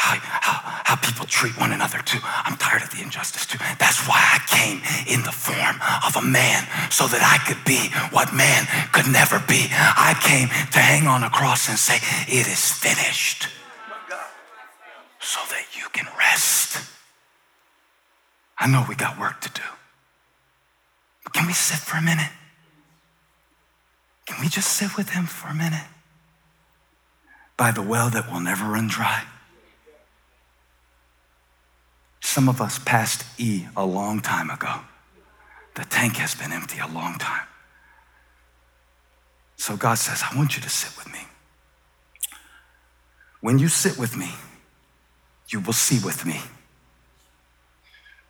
how, how, how people treat one another too. I'm tired of the injustice too. That's why I came in the form of a man so that I could be what man could never be. I came to hang on a cross and say, It is finished. So that you can rest. I know we got work to do. But can we sit for a minute? Can we just sit with him for a minute? By the well that will never run dry. Some of us passed E a long time ago. The tank has been empty a long time. So God says, I want you to sit with me. When you sit with me, you will see with me.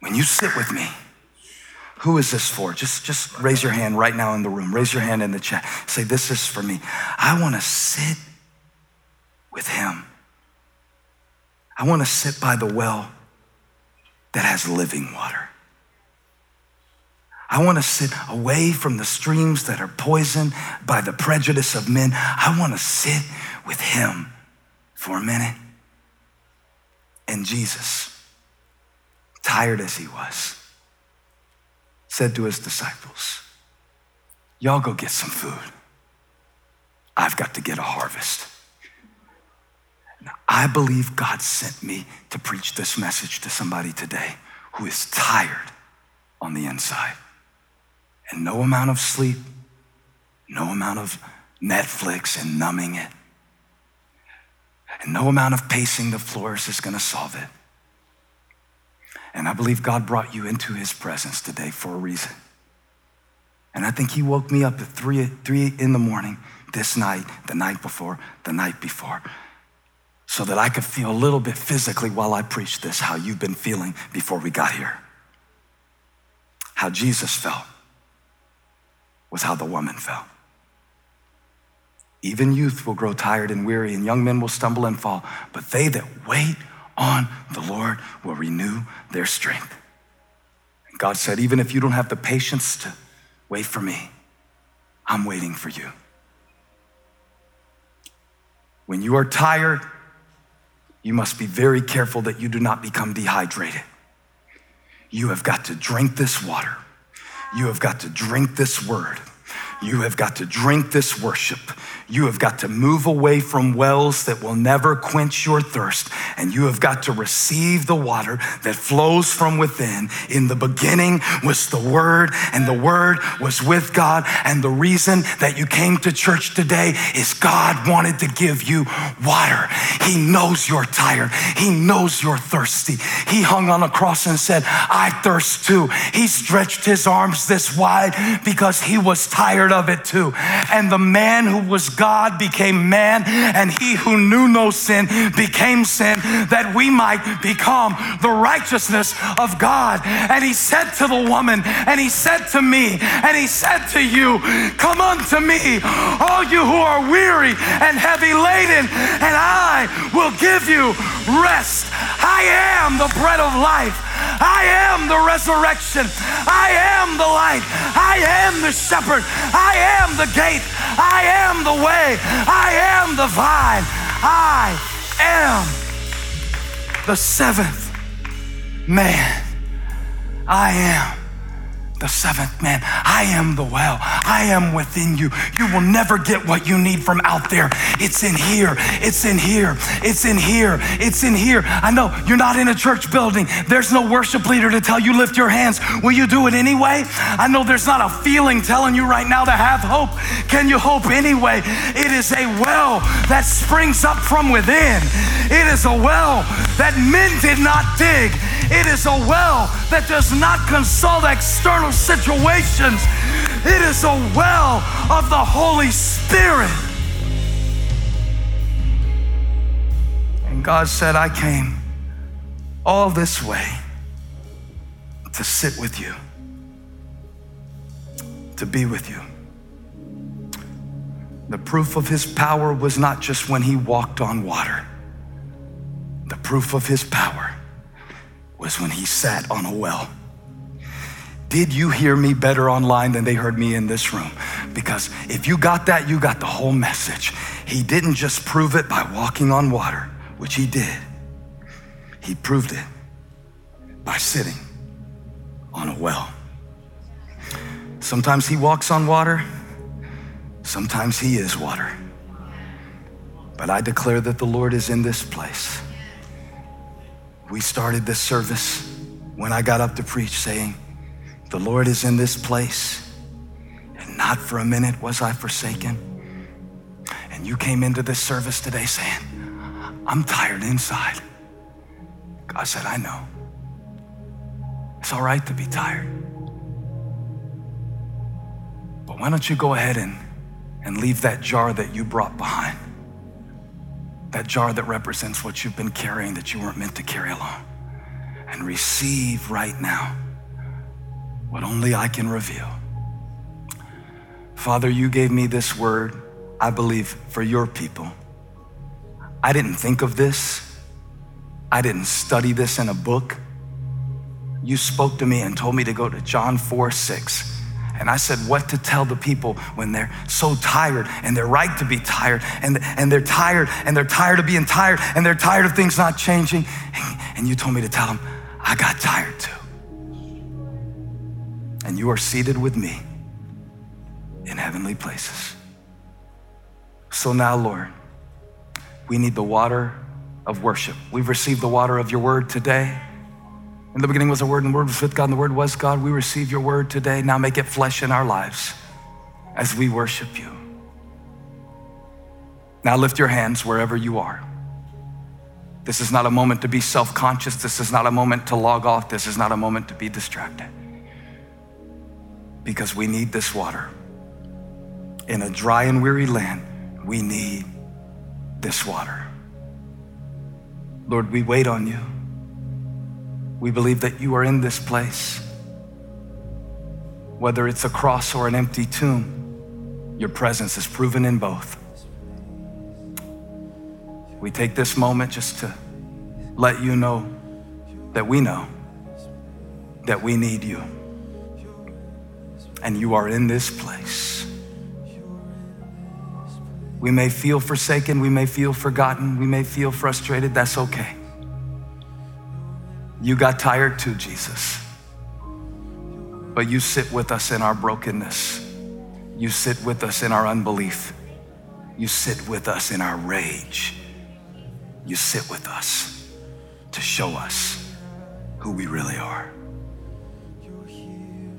When you sit with me, who is this for? Just, just raise your hand right now in the room. Raise your hand in the chat. Say, This is for me. I want to sit with him. I want to sit by the well that has living water. I want to sit away from the streams that are poisoned by the prejudice of men. I want to sit with him for a minute. And Jesus, tired as he was, said to his disciples, Y'all go get some food. I've got to get a harvest. I believe God sent me to preach this message to somebody today who is tired on the inside. And no amount of sleep, no amount of Netflix and numbing it, and no amount of pacing the floors is going to solve it. And I believe God brought you into his presence today for a reason. And I think he woke me up at three, three in the morning this night, the night before, the night before, so that I could feel a little bit physically while I preach this, how you've been feeling before we got here. How Jesus felt was how the woman felt. Even youth will grow tired and weary, and young men will stumble and fall, but they that wait on the Lord will renew their strength. And God said, Even if you don't have the patience to wait for me, I'm waiting for you. When you are tired, you must be very careful that you do not become dehydrated. You have got to drink this water. You have got to drink this word. You have got to drink this worship. You have got to move away from wells that will never quench your thirst, and you have got to receive the water that flows from within. In the beginning was the Word, and the Word was with God. And the reason that you came to church today is God wanted to give you water. He knows you're tired, He knows you're thirsty. He hung on a cross and said, I thirst too. He stretched his arms this wide because he was tired of it too. And the man who was God became man, and he who knew no sin became sin, that we might become the righteousness of God. And he said to the woman, and he said to me, and he said to you, Come unto me, all you who are weary and heavy laden, and I will give you rest. I am the bread of life. I am the resurrection. I am the light. I am the shepherd. I am the gate. I am the way. I am the vine. I am the seventh man. I am the seventh man. I am the well. I am within you. You will never get what you need from out there. It's in here. It's in here. It's in here. It's in here. I know you're not in a church building. There's no worship leader to tell you lift your hands. Will you do it anyway? I know there's not a feeling telling you right now to have hope. Can you hope anyway? It is a well that springs up from within. It is a well that men did not dig. It is a well that does not consult external situations. It is a well of the Holy Spirit. And God said, I came all this way to sit with you, to be with you. The proof of his power was not just when he walked on water, the proof of his power was when he sat on a well. Did you hear me better online than they heard me in this room? Because if you got that, you got the whole message. He didn't just prove it by walking on water, which he did, he proved it by sitting on a well. Sometimes he walks on water, sometimes he is water. But I declare that the Lord is in this place. We started this service when I got up to preach saying, The Lord is in this place, and not for a minute was I forsaken. And you came into this service today saying, I'm tired inside. God said, I know. It's all right to be tired. But why don't you go ahead and, and leave that jar that you brought behind? that jar that represents what you've been carrying that you weren't meant to carry alone, and receive right now what only I can reveal. Father, you gave me this word, I believe, for your people. I didn't think of this, I didn't study this in a book. you spoke to me and told me to go to John 4 6. And I said, What to tell the people when they're so tired and they're right to be tired and, and they're tired and they're tired of being tired and they're tired of things not changing. And you told me to tell them, I got tired too. And you are seated with me in heavenly places. So now, Lord, we need the water of worship. We've received the water of your word today. In the beginning was the Word, and the Word was with God, and the Word was God. We receive your Word today. Now make it flesh in our lives as we worship you. Now lift your hands wherever you are. This is not a moment to be self conscious. This is not a moment to log off. This is not a moment to be distracted. Because we need this water. In a dry and weary land, we need this water. Lord, we wait on you. We believe that you are in this place. Whether it's a cross or an empty tomb, your presence is proven in both. We take this moment just to let you know that we know that we need you. And you are in this place. We may feel forsaken, we may feel forgotten, we may feel frustrated. That's okay. You got tired too, Jesus. But you sit with us in our brokenness. You sit with us in our unbelief. You sit with us in our rage. You sit with us to show us who we really are.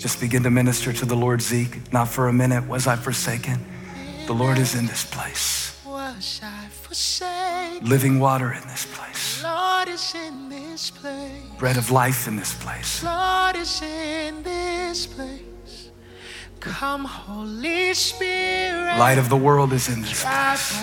Just begin to minister to the Lord, Zeke. Not for a minute was I forsaken. The Lord is in this place. Living water in this place. Lord is in this place. Bread of life in this place. Lord is in this place. Come, Holy Spirit. Light of the world is in this place.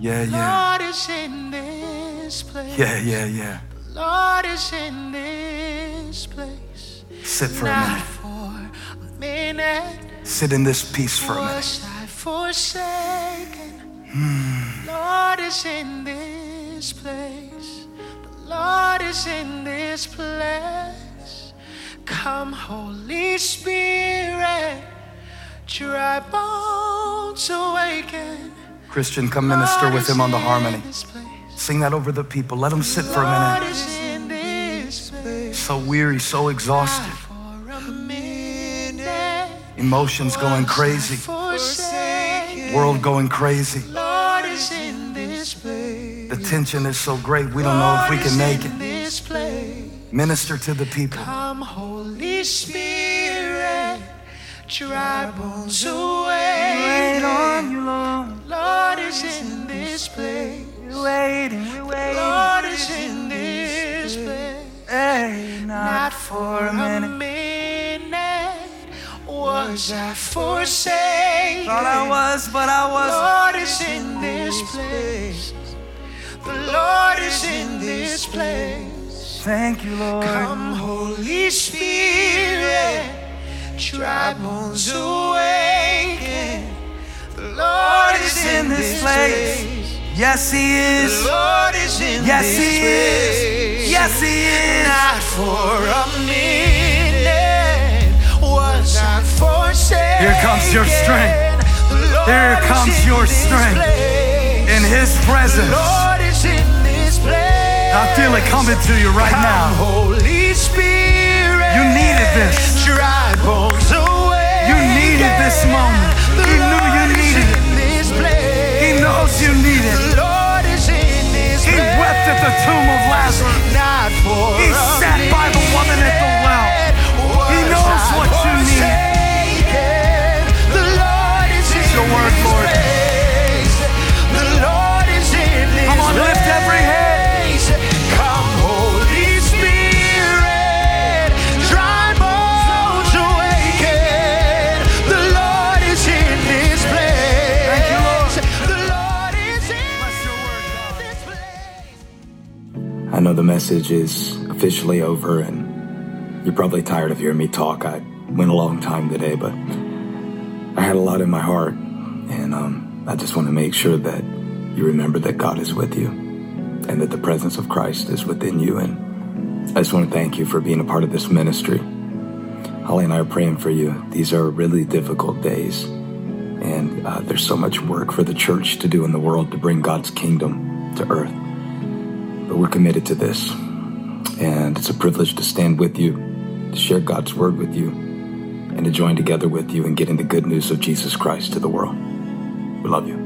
Yeah, yeah. Lord is in this place. Yeah, yeah, yeah. Lord is in this place. Sit for a minute. for a minute. Sit in this peace for a minute. Was I forsaken? Hmm. Lord is in this place. The Lord is in this place. Come, Holy Spirit. Dry bones awaken. Christian, come minister with him on the harmony. This place. Sing that over the people. Let them sit for a minute. is in this place. So weary, so exhausted. For a minute. Emotions going crazy. World going crazy. Lord is in this place. The tension is so great, we don't know if we can make it. Minister to the people. Come, Holy Spirit, dry bones away. you, Lord. Lord is in this place. We're waiting, we're waiting. Lord is in this place. Hey, Not for a minute was I forsaken. Thought I was, but I was. Lord is in this place. The Lord is in this place. Thank you, Lord. Come, Holy Spirit, dry bones awaken. The Lord is in this place. Yes, He The is. Lord is in Yes, this He place. is. Yes, He is. Not for a minute was I forsaken. Here comes your strength. The Here comes your strength. In His The presence. Lord is in this place. I feel it coming to you right Come, now. Holy Spirit. You needed this. Dry bones away. You needed this moment. The tomb of Lazarus. Not for He sat by the woman at the well. He knows what you need. forsaken. The Lord is your word, Lord. I know the message is officially over, and you're probably tired of hearing me talk. I went a long time today, but I had a lot in my heart, and um, I just want to make sure that you remember that God is with you, and that the presence of Christ is within you, and I just want to thank you for being a part of this ministry. Holly and I are praying for you. These are really difficult days, and uh, there's so much work for the church to do in the world to bring God's kingdom to earth. We're committed to this, and it's a privilege to stand with you, to share God's word with you, and to join together with you in getting the good news of Jesus Christ to the world. We love you.